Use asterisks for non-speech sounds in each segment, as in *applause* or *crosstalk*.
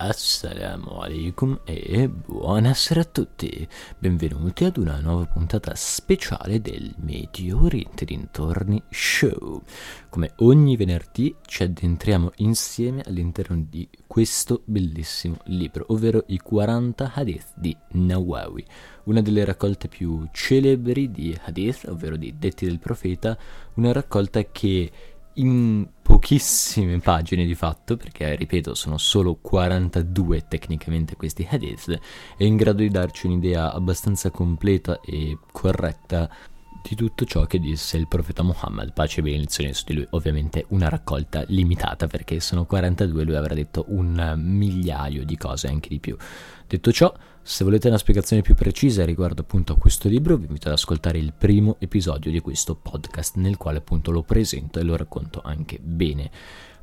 Assalamu alaikum e buonasera a tutti. Benvenuti ad una nuova puntata speciale del Medio Oriente dintorni show. Come ogni venerdì ci addentriamo insieme all'interno di questo bellissimo libro, ovvero i 40 hadith di Nawawi, una delle raccolte più celebri di hadith, ovvero di detti del profeta, una raccolta che in pochissime pagine di fatto, perché ripeto sono solo 42 tecnicamente questi hadith, è in grado di darci un'idea abbastanza completa e corretta di tutto ciò che disse il profeta Muhammad, pace e benedizione su di lui, ovviamente una raccolta limitata perché sono 42, lui avrà detto un migliaio di cose, anche di più. Detto ciò, se volete una spiegazione più precisa riguardo appunto a questo libro, vi invito ad ascoltare il primo episodio di questo podcast nel quale appunto lo presento e lo racconto anche bene.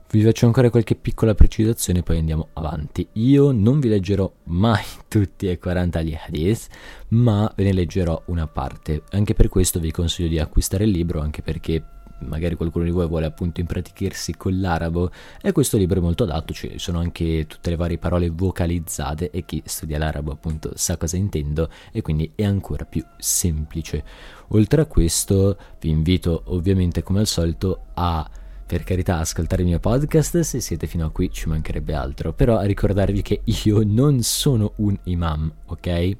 Vi faccio ancora qualche piccola precisazione, poi andiamo avanti. Io non vi leggerò mai *laughs* tutti e 40 gli hadith, ma ve ne leggerò una parte. Anche per questo vi consiglio di acquistare il libro, anche perché magari qualcuno di voi vuole appunto impratichirsi con l'arabo e questo libro è molto adatto, ci sono anche tutte le varie parole vocalizzate e chi studia l'arabo appunto sa cosa intendo e quindi è ancora più semplice. Oltre a questo vi invito ovviamente come al solito a per carità ascoltare il mio podcast se siete fino a qui ci mancherebbe altro però ricordarvi che io non sono un imam ok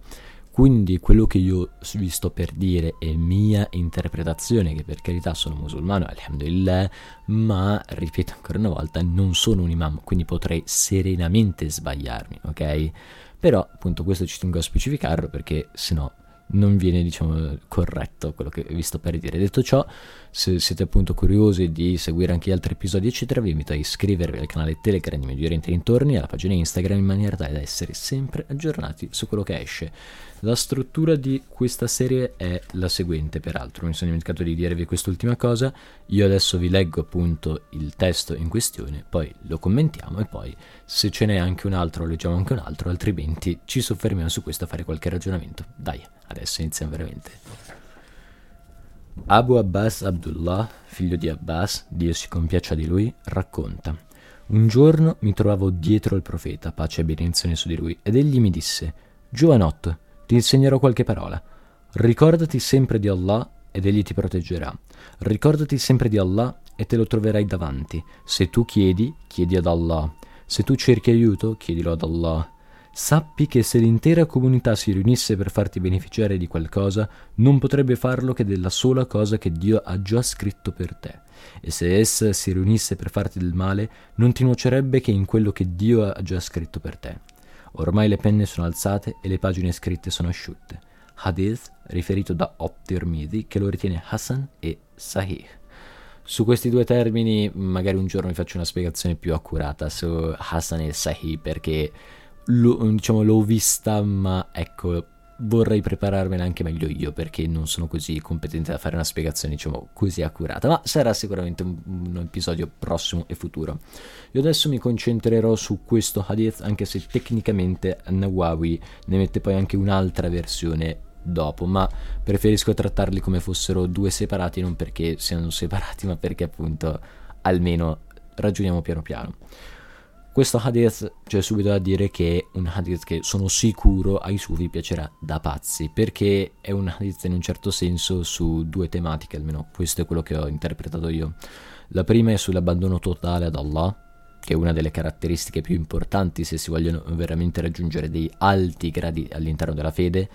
quindi quello che io vi sto per dire è mia interpretazione, che per carità sono musulmano, alhamdulillah, ma ripeto ancora una volta, non sono un imam, quindi potrei serenamente sbagliarmi, ok? Però appunto questo ci tengo a specificarlo perché se no non viene diciamo corretto quello che vi sto per dire. Detto ciò, se siete appunto curiosi di seguire anche gli altri episodi eccetera, vi invito a iscrivervi al canale Telegram di Medio Oriente Intorni e alla pagina Instagram in maniera tale da essere sempre aggiornati su quello che esce. La struttura di questa serie è la seguente, peraltro, mi sono dimenticato di dirvi quest'ultima cosa, io adesso vi leggo appunto il testo in questione, poi lo commentiamo e poi se ce n'è anche un altro leggiamo anche un altro, altrimenti ci soffermiamo su questo a fare qualche ragionamento. Dai, adesso iniziamo veramente. Abu Abbas Abdullah, figlio di Abbas, Dio si compiaccia di lui, racconta. Un giorno mi trovavo dietro il profeta, pace e benedizione su di lui, ed egli mi disse, Giovanotto, ti insegnerò qualche parola. Ricordati sempre di Allah ed egli ti proteggerà. Ricordati sempre di Allah e te lo troverai davanti. Se tu chiedi, chiedi ad Allah. Se tu cerchi aiuto, chiedilo ad Allah. Sappi che se l'intera comunità si riunisse per farti beneficiare di qualcosa, non potrebbe farlo che della sola cosa che Dio ha già scritto per te. E se essa si riunisse per farti del male, non ti nuocerebbe che in quello che Dio ha già scritto per te. Ormai le penne sono alzate e le pagine scritte sono asciutte. Hadith riferito da Op-Tirmidhi che lo ritiene Hassan e Sahih. Su questi due termini magari un giorno vi faccio una spiegazione più accurata su Hassan e Sahih perché lo, diciamo, l'ho vista ma ecco vorrei prepararmela anche meglio io perché non sono così competente da fare una spiegazione diciamo così accurata. Ma sarà sicuramente un, un, episodio prossimo e futuro. Io adesso mi concentrerò su questo hadith anche se tecnicamente Nawawi ne mette poi anche un'altra versione dopo ma preferisco trattarli come fossero due separati non perché siano separati *laughs* ma perché appunto almeno ragioniamo piano piano questo hadith c'è subito da dire che è un hadith che sono sicuro ai sufi piacerà da pazzi, perché è un hadith in un certo senso su due tematiche, almeno questo è quello che ho interpretato io. La prima è sull'abbandono totale ad Allah, che è una delle caratteristiche più importanti se si vogliono veramente raggiungere dei alti gradi all'interno della fede,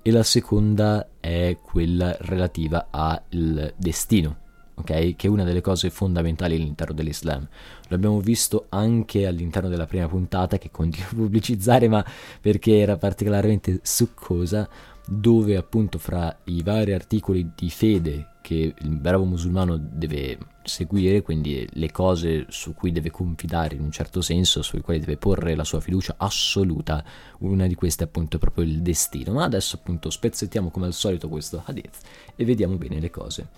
e la seconda è quella relativa al destino, ok? Che è una delle cose fondamentali all'interno dell'Islam. L'abbiamo visto anche all'interno della prima puntata, che continuo a pubblicizzare, ma perché era particolarmente succosa, dove appunto fra i vari articoli di fede che il bravo musulmano deve seguire, quindi le cose su cui deve confidare in un certo senso, sui quali deve porre la sua fiducia assoluta, una di queste appunto è proprio il destino. Ma adesso appunto spezzettiamo come al solito questo hadith e vediamo bene le cose.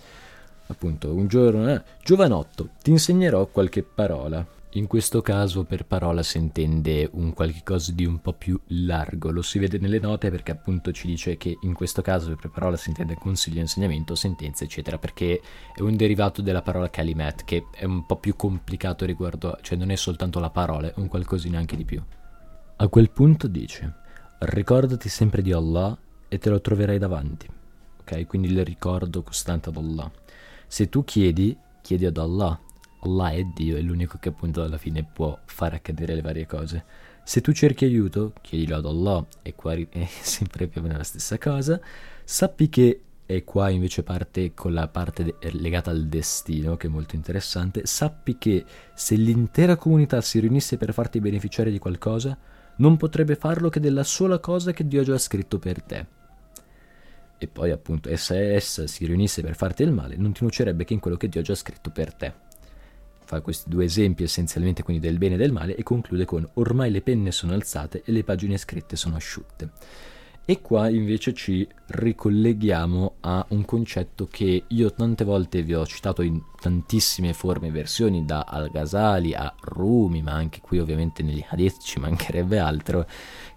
Appunto, un giorno, eh, giovanotto, ti insegnerò qualche parola. In questo caso per parola si intende un qualche cosa di un po' più largo, lo si vede nelle note perché appunto ci dice che in questo caso per parola si intende consiglio, insegnamento, sentenza eccetera, perché è un derivato della parola kalimat che è un po' più complicato riguardo, cioè non è soltanto la parola, è un qualcosina anche di più. A quel punto dice, ricordati sempre di Allah e te lo troverai davanti, ok? Quindi il ricordo costante ad Allah. Se tu chiedi, chiedi ad Allah Allah è Dio, è l'unico che appunto alla fine può far accadere le varie cose. Se tu cerchi aiuto, chiedilo ad Allah, e qua *laughs* è sempre più o meno la stessa cosa. Sappi che, e qua invece parte con la parte de- legata al destino, che è molto interessante, sappi che se l'intera comunità si riunisse per farti beneficiare di qualcosa, non potrebbe farlo che della sola cosa che Dio ha già scritto per te. E poi appunto, essa si riunisse per farti il male, non ti nuocerebbe che in quello che Dio ha già scritto per te fa questi due esempi essenzialmente quindi del bene e del male e conclude con ormai le penne sono alzate e le pagine scritte sono asciutte. E qua invece ci ricolleghiamo a un concetto che io tante volte vi ho citato in tantissime forme e versioni, da Al-Ghazali a Rumi, ma anche qui ovviamente negli Hadith ci mancherebbe altro,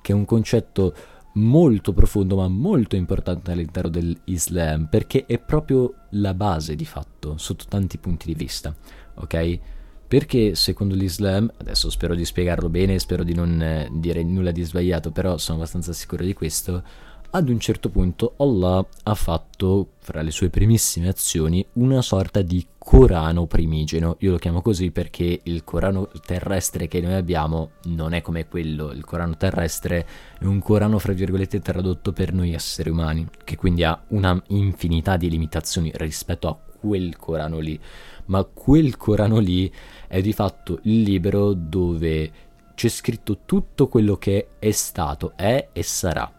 che è un concetto molto profondo ma molto importante all'interno dell'Islam perché è proprio la base di fatto sotto tanti punti di vista ok? Perché secondo l'Islam, adesso spero di spiegarlo bene, spero di non eh, dire nulla di sbagliato, però sono abbastanza sicuro di questo, ad un certo punto Allah ha fatto, fra le sue primissime azioni, una sorta di Corano primigeno. Io lo chiamo così perché il Corano terrestre che noi abbiamo non è come quello. Il Corano terrestre è un Corano, fra virgolette, tradotto per noi esseri umani, che quindi ha una infinità di limitazioni rispetto a quel Corano lì ma quel Corano lì è di fatto il libro dove c'è scritto tutto quello che è stato, è e sarà.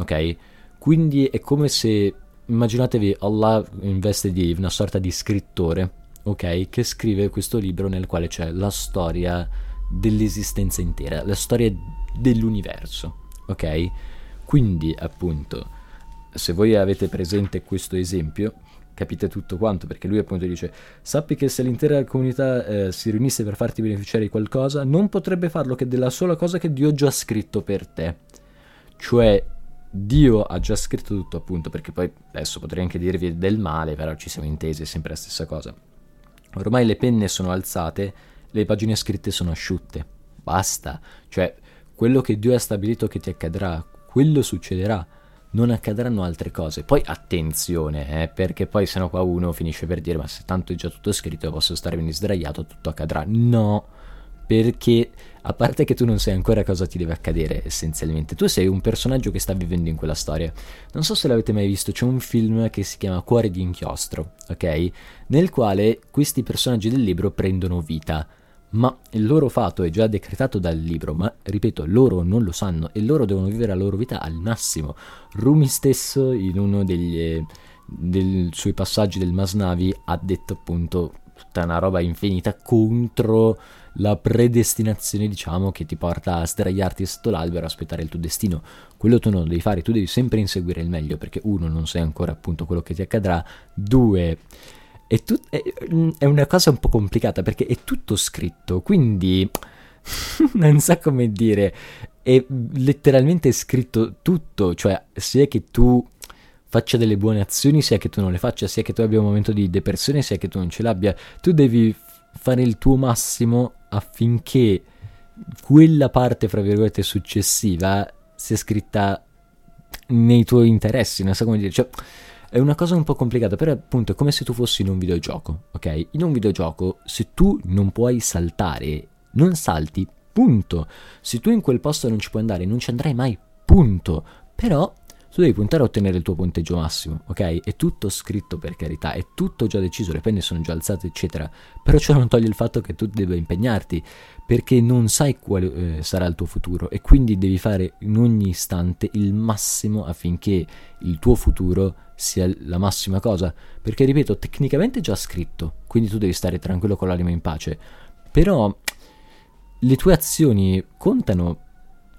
Ok? Quindi è come se immaginatevi Allah in veste di una sorta di scrittore, ok? Che scrive questo libro nel quale c'è la storia dell'esistenza intera, la storia dell'universo, ok? Quindi, appunto, se voi avete presente questo esempio, capite tutto quanto, perché lui appunto dice, sappi che se l'intera comunità eh, si riunisse per farti beneficiare di qualcosa, non potrebbe farlo che della sola cosa che Dio ha già scritto per te. Cioè, Dio ha già scritto tutto appunto, perché poi adesso potrei anche dirvi del male, però ci siamo intesi, è sempre la stessa cosa. Ormai le penne sono alzate, le pagine scritte sono asciutte. Basta. Cioè, quello che Dio ha stabilito che ti accadrà, quello succederà non accadranno altre cose. Poi attenzione, eh, perché poi sennò qua uno finisce per dire ma se tanto è già tutto scritto posso starmi sdraiato, tutto accadrà. No, perché a parte che tu non sai ancora cosa ti deve accadere essenzialmente, tu sei un personaggio che sta vivendo in quella storia. Non so se l'avete mai visto, c'è un film che si chiama Cuore di inchiostro, ok? Nel quale questi personaggi del libro prendono vita ma il loro fato è già decretato dal libro, ma ripeto, loro non lo sanno e loro devono vivere la loro vita al massimo. Rumi stesso, in uno degli, dei suoi passaggi del Masnavi, ha detto appunto tutta una roba infinita contro la predestinazione, diciamo, che ti porta a sdraiarti sotto l'albero e aspettare il tuo destino. Quello tu non lo devi fare, tu devi sempre inseguire il meglio, perché uno, non sai ancora appunto quello che ti accadrà, due è, tut- è, è una cosa un po' complicata perché è tutto scritto, quindi *laughs* non so come dire, è letteralmente scritto tutto, cioè sia che tu faccia delle buone azioni, sia che tu non le faccia, sia che tu abbia un momento di depressione, sia che tu non ce l'abbia, tu devi fare il tuo massimo affinché quella parte, fra virgolette, successiva sia scritta nei tuoi interessi, non so come dire, cioè è una cosa un po' complicata, però appunto è come se tu fossi in un videogioco, ok? In un videogioco, se tu non puoi saltare, non salti, punto. Se tu in quel posto non ci puoi andare, non ci andrai mai, punto. Però tu devi puntare a ottenere il tuo punteggio massimo, ok? È tutto scritto per carità, è tutto già deciso, le penne sono già alzate, eccetera. Però ciò non toglie il fatto che tu debba impegnarti, perché non sai quale eh, sarà il tuo futuro e quindi devi fare in ogni istante il massimo affinché il tuo futuro sia la massima cosa, perché ripeto, tecnicamente è già scritto, quindi tu devi stare tranquillo con l'anima in pace, però le tue azioni contano,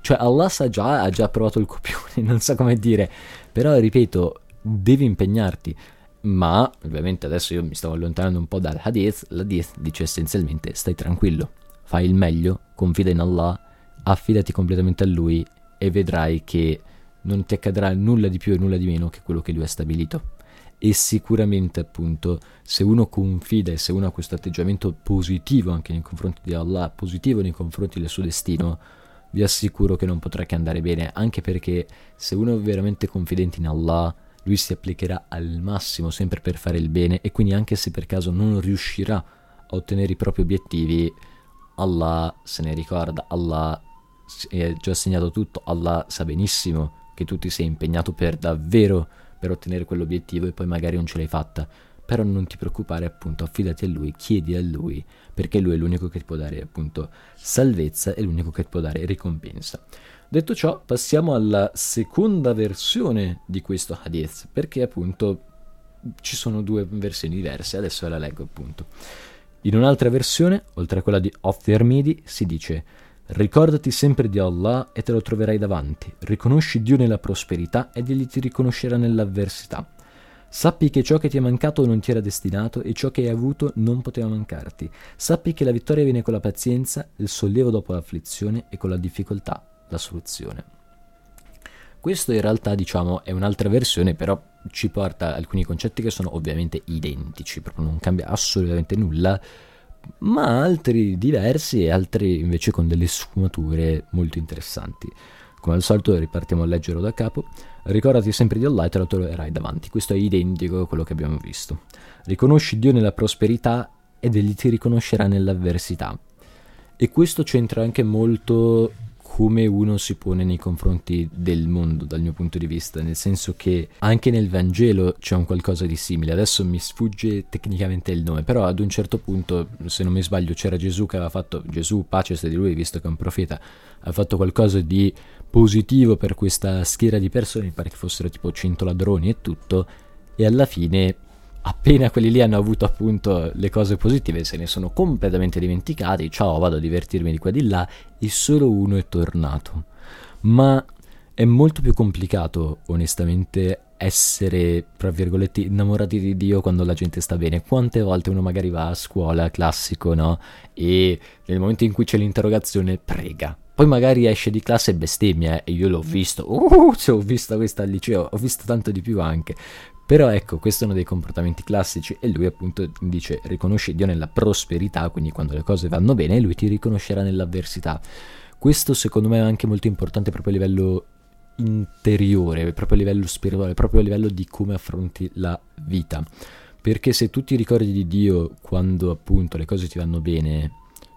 cioè Allah sa già, ha già provato il copione, *laughs* non so come dire, però ripeto, devi impegnarti. Ma ovviamente adesso io mi stavo allontanando un po' dal hadith, l'hadith dice essenzialmente stai tranquillo, fai il meglio, confida in Allah, affidati completamente a Lui e vedrai che non ti accadrà nulla di più e nulla di meno che quello che Lui ha stabilito. E sicuramente appunto se uno confida e se uno ha questo atteggiamento positivo anche nei confronti di Allah, positivo nei confronti del suo destino, vi assicuro che non potrà che andare bene, anche perché se uno è veramente confidente in Allah, lui si applicherà al massimo sempre per fare il bene e quindi anche se per caso non riuscirà a ottenere i propri obiettivi, Allah se ne ricorda, Allah è già segnato tutto, Allah sa benissimo che tu ti sei impegnato per davvero per ottenere quell'obiettivo e poi magari non ce l'hai fatta. Però non ti preoccupare, appunto, affidati a lui, chiedi a lui, perché lui è l'unico che ti può dare, appunto, salvezza e l'unico che ti può dare ricompensa. Detto ciò, passiamo alla seconda versione di questo hadith, perché appunto ci sono due versioni diverse, adesso la leggo appunto. In un'altra versione, oltre a quella di Off the Armidi, si dice Ricordati sempre di Allah e te lo troverai davanti, riconosci Dio nella prosperità ed egli ti riconoscerà nell'avversità. Sappi che ciò che ti è mancato non ti era destinato e ciò che hai avuto non poteva mancarti. Sappi che la vittoria viene con la pazienza, il sollievo dopo l'afflizione e con la difficoltà la soluzione. Questo in realtà diciamo è un'altra versione, però ci porta alcuni concetti che sono ovviamente identici, proprio non cambia assolutamente nulla, ma altri diversi e altri invece con delle sfumature molto interessanti. Come al solito ripartiamo a leggerlo da capo. Ricordati sempre di Allah e te lo troverai davanti. Questo è identico a quello che abbiamo visto. Riconosci Dio nella prosperità ed egli ti riconoscerà nell'avversità. E questo c'entra anche molto come uno si pone nei confronti del mondo dal mio punto di vista, nel senso che anche nel Vangelo c'è un qualcosa di simile, adesso mi sfugge tecnicamente il nome, però ad un certo punto, se non mi sbaglio, c'era Gesù che aveva fatto, Gesù, pace sia di lui, visto che è un profeta, ha fatto qualcosa di positivo per questa schiera di persone, mi pare che fossero tipo 100 ladroni e tutto, e alla fine appena quelli lì hanno avuto appunto le cose positive se ne sono completamente dimenticati, ciao vado a divertirmi di qua e di là e solo uno è tornato. Ma è molto più complicato onestamente essere, tra virgolette, innamorati di Dio quando la gente sta bene. Quante volte uno magari va a scuola, classico, no? E nel momento in cui c'è l'interrogazione prega. Poi magari esce di classe e bestemmia, eh? e io l'ho visto, uh, cioè, ho visto questa al liceo, ho visto tanto di più anche. Però ecco, questo è uno dei comportamenti classici e lui appunto dice riconosci Dio nella prosperità, quindi quando le cose vanno bene, lui ti riconoscerà nell'avversità. Questo secondo me è anche molto importante proprio a livello interiore, proprio a livello spirituale, proprio a livello di come affronti la vita. Perché se tu ti ricordi di Dio quando appunto le cose ti vanno bene,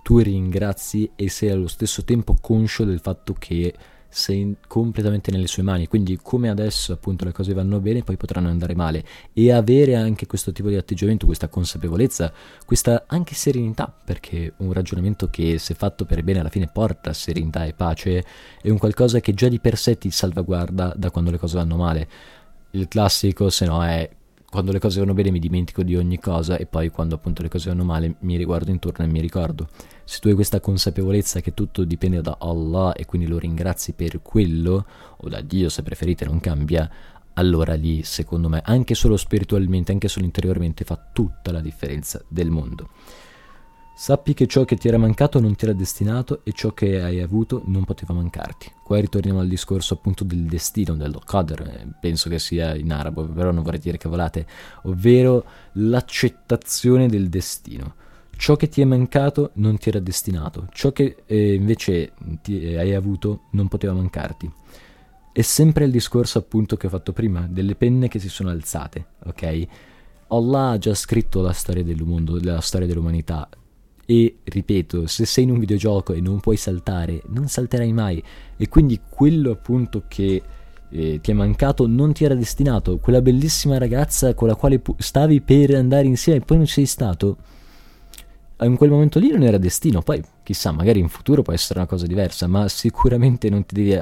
tu ringrazi e sei allo stesso tempo conscio del fatto che sei completamente nelle sue mani, quindi come adesso appunto le cose vanno bene, poi potranno andare male e avere anche questo tipo di atteggiamento, questa consapevolezza, questa anche serenità, perché un ragionamento che se fatto per bene alla fine porta serenità e pace è un qualcosa che già di per sé ti salvaguarda da quando le cose vanno male. Il classico, se no, è quando le cose vanno bene mi dimentico di ogni cosa e poi quando appunto le cose vanno male mi riguardo intorno e mi ricordo. Se tu hai questa consapevolezza che tutto dipende da Allah e quindi lo ringrazi per quello, o da Dio se preferite non cambia, allora lì secondo me anche solo spiritualmente, anche solo interiormente fa tutta la differenza del mondo. Sappi che ciò che ti era mancato non ti era destinato e ciò che hai avuto non poteva mancarti. Qua ritorniamo al discorso appunto del destino, dello qadr, eh, penso che sia in arabo, però non vorrei dire cavolate, ovvero l'accettazione del destino. Ciò che ti è mancato non ti era destinato, ciò che eh, invece ti, hai avuto non poteva mancarti. È sempre il discorso appunto che ho fatto prima, delle penne che si sono alzate, ok? Allah ha già scritto la storia del mondo, la storia dell'umanità, e ripeto, se sei in un videogioco e non puoi saltare, non salterai mai. E quindi quello appunto che eh, ti è mancato non ti era destinato. Quella bellissima ragazza con la quale pu- stavi per andare insieme e poi non sei stato. In quel momento lì non era destino. Poi chissà, magari in futuro può essere una cosa diversa, ma sicuramente non ti devi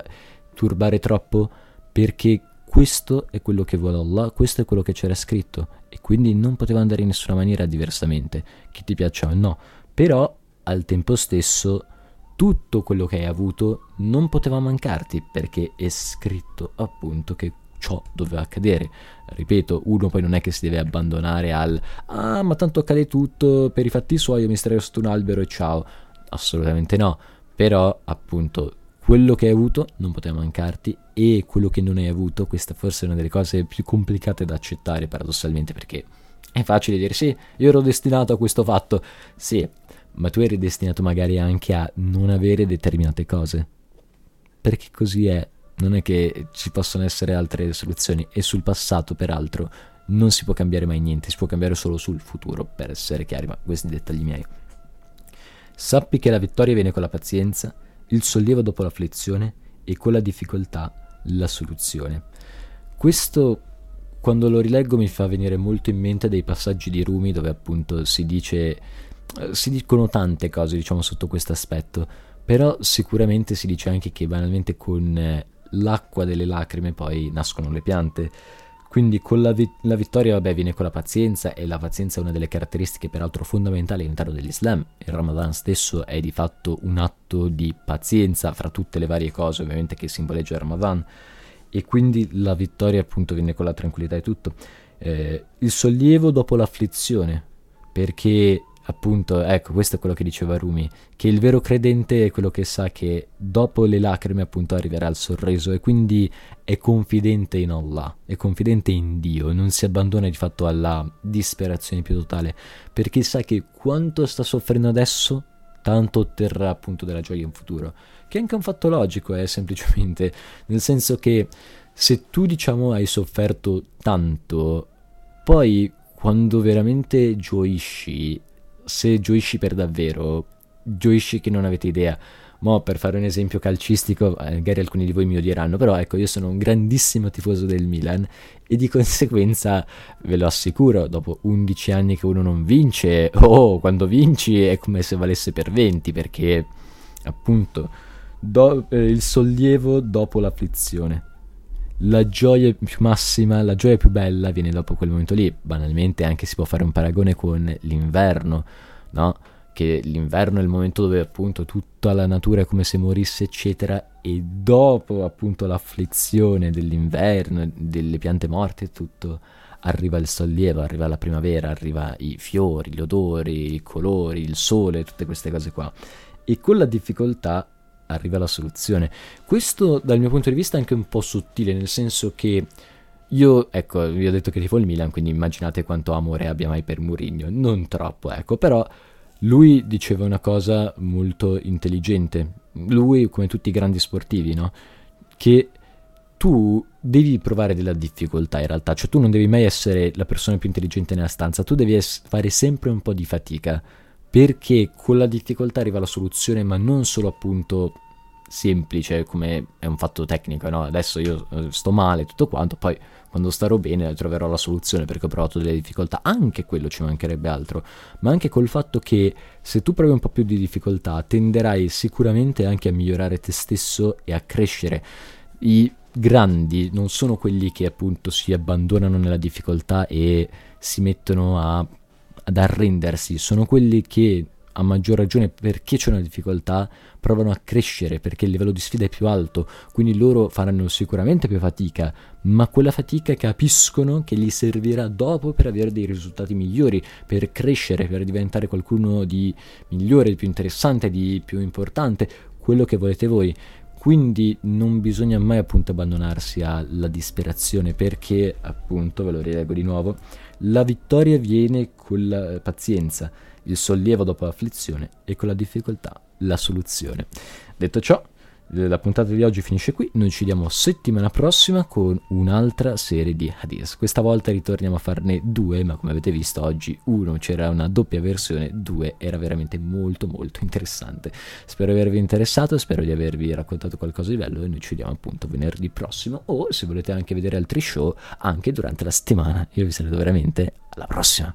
turbare troppo perché questo è quello che vuole Allah, questo è quello che c'era scritto e quindi non poteva andare in nessuna maniera diversamente, che ti piaccia o no, però al tempo stesso tutto quello che hai avuto non poteva mancarti perché è scritto appunto che ciò doveva accadere. Ripeto, uno poi non è che si deve abbandonare al ah, ma tanto accade tutto per i fatti suoi, io mi starei sotto un albero e ciao. Assolutamente no. Però, appunto, quello che hai avuto non poteva mancarti e quello che non hai avuto, questa forse è una delle cose più complicate da accettare paradossalmente perché è facile dire sì, io ero destinato a questo fatto. Sì, ma tu eri destinato magari anche a non avere determinate cose. Perché così è, non è che ci possono essere altre soluzioni e sul passato peraltro non si può cambiare mai niente, si può cambiare solo sul futuro, per essere chiari, ma questi dettagli miei. Sappi che la vittoria viene con la pazienza, il sollievo dopo l'afflizione e con la difficoltà la soluzione. Questo quando lo rileggo mi fa venire molto in mente dei passaggi di Rumi dove appunto si dice eh, si dicono tante cose, diciamo, sotto questo aspetto, però sicuramente si dice anche che banalmente con eh, l'acqua delle lacrime poi nascono le piante. Quindi con la, vi- la, vittoria, vabbè, viene con la pazienza e la pazienza è una delle caratteristiche peraltro fondamentali all'interno dell'Islam. Il Ramadan stesso è di fatto un atto di pazienza fra tutte le varie cose ovviamente che simboleggia il Ramadan e quindi la vittoria appunto viene con la tranquillità e tutto. Eh, il sollievo dopo l'afflizione, perché appunto, ecco, questo è quello che diceva Rumi, che il vero credente è quello che sa che dopo le lacrime appunto arriverà il sorriso e quindi è confidente in Allah, è confidente in Dio, non si abbandona di fatto alla disperazione più totale, perché sa che quanto sta soffrendo adesso, tanto otterrà appunto della gioia in futuro, che è anche un fatto logico, eh, semplicemente, nel senso che se tu diciamo hai sofferto tanto, poi quando veramente gioisci se gioisci per davvero, gioisci che non avete idea. Mo per fare un esempio calcistico, eh, magari alcuni di voi mi odieranno, però ecco, io sono un grandissimo tifoso del Milan e di *laughs* conseguenza ve lo assicuro, dopo 11 anni che uno non vince, oh, quando vinci è come se valesse per 20, perché appunto do, eh, il sollievo dopo l'afflizione. La gioia più massima, la gioia più bella viene dopo quel momento lì. Banalmente anche si può fare un paragone con l'inverno, no? Che l'inverno è il momento dove appunto tutta la natura è come se morisse, eccetera, e dopo appunto l'afflizione dell'inverno, delle piante morte e tutto, arriva il sollievo, arriva la primavera, arriva i fiori, gli odori, i colori, il sole, tutte queste cose qua. E con la difficoltà arriva la soluzione. Questo dal mio punto di vista è anche un po' sottile, nel senso che io, ecco, vi ho detto che tifo il Milan, quindi immaginate quanto amore abbia mai per Mourinho, non troppo, ecco, però lui diceva una cosa molto intelligente, lui come tutti i grandi sportivi, no? Che tu devi provare della difficoltà in realtà, cioè tu non devi mai essere la persona più intelligente nella stanza, tu devi es- fare sempre un po' di fatica perché con la difficoltà arriva la soluzione, ma non solo appunto semplice come è un fatto tecnico, no? Adesso io eh, sto male, tutto quanto, poi quando starò bene troverò la soluzione perché ho provato delle difficoltà, anche quello ci mancherebbe altro, ma anche col fatto che se tu provi un po' più di difficoltà tenderai sicuramente anche a migliorare te stesso e a crescere. I grandi non sono quelli che appunto si abbandonano nella difficoltà e si mettono a ad arrendersi, sono quelli che a maggior ragione perché c'è una difficoltà provano a crescere perché il livello di sfida è più alto, quindi loro faranno sicuramente più fatica, ma quella fatica capiscono che gli servirà dopo per avere dei risultati migliori, per crescere, per diventare qualcuno di migliore, di più interessante, di più importante, quello che volete voi. Quindi non bisogna mai appunto abbandonarsi alla disperazione perché appunto, ve lo rileggo di nuovo, la vittoria viene con la pazienza, il sollievo dopo l'afflizione e con la difficoltà la soluzione. Detto ciò, la puntata di oggi finisce qui, noi ci vediamo settimana prossima con un'altra serie di hadith. Questa volta ritorniamo a farne due, ma come avete visto oggi uno c'era una doppia versione, due era veramente molto molto interessante. Spero di avervi interessato, spero di avervi raccontato qualcosa di bello e noi ci vediamo appunto venerdì prossimo o se volete anche vedere altri show anche durante la settimana. Io vi saluto veramente alla prossima.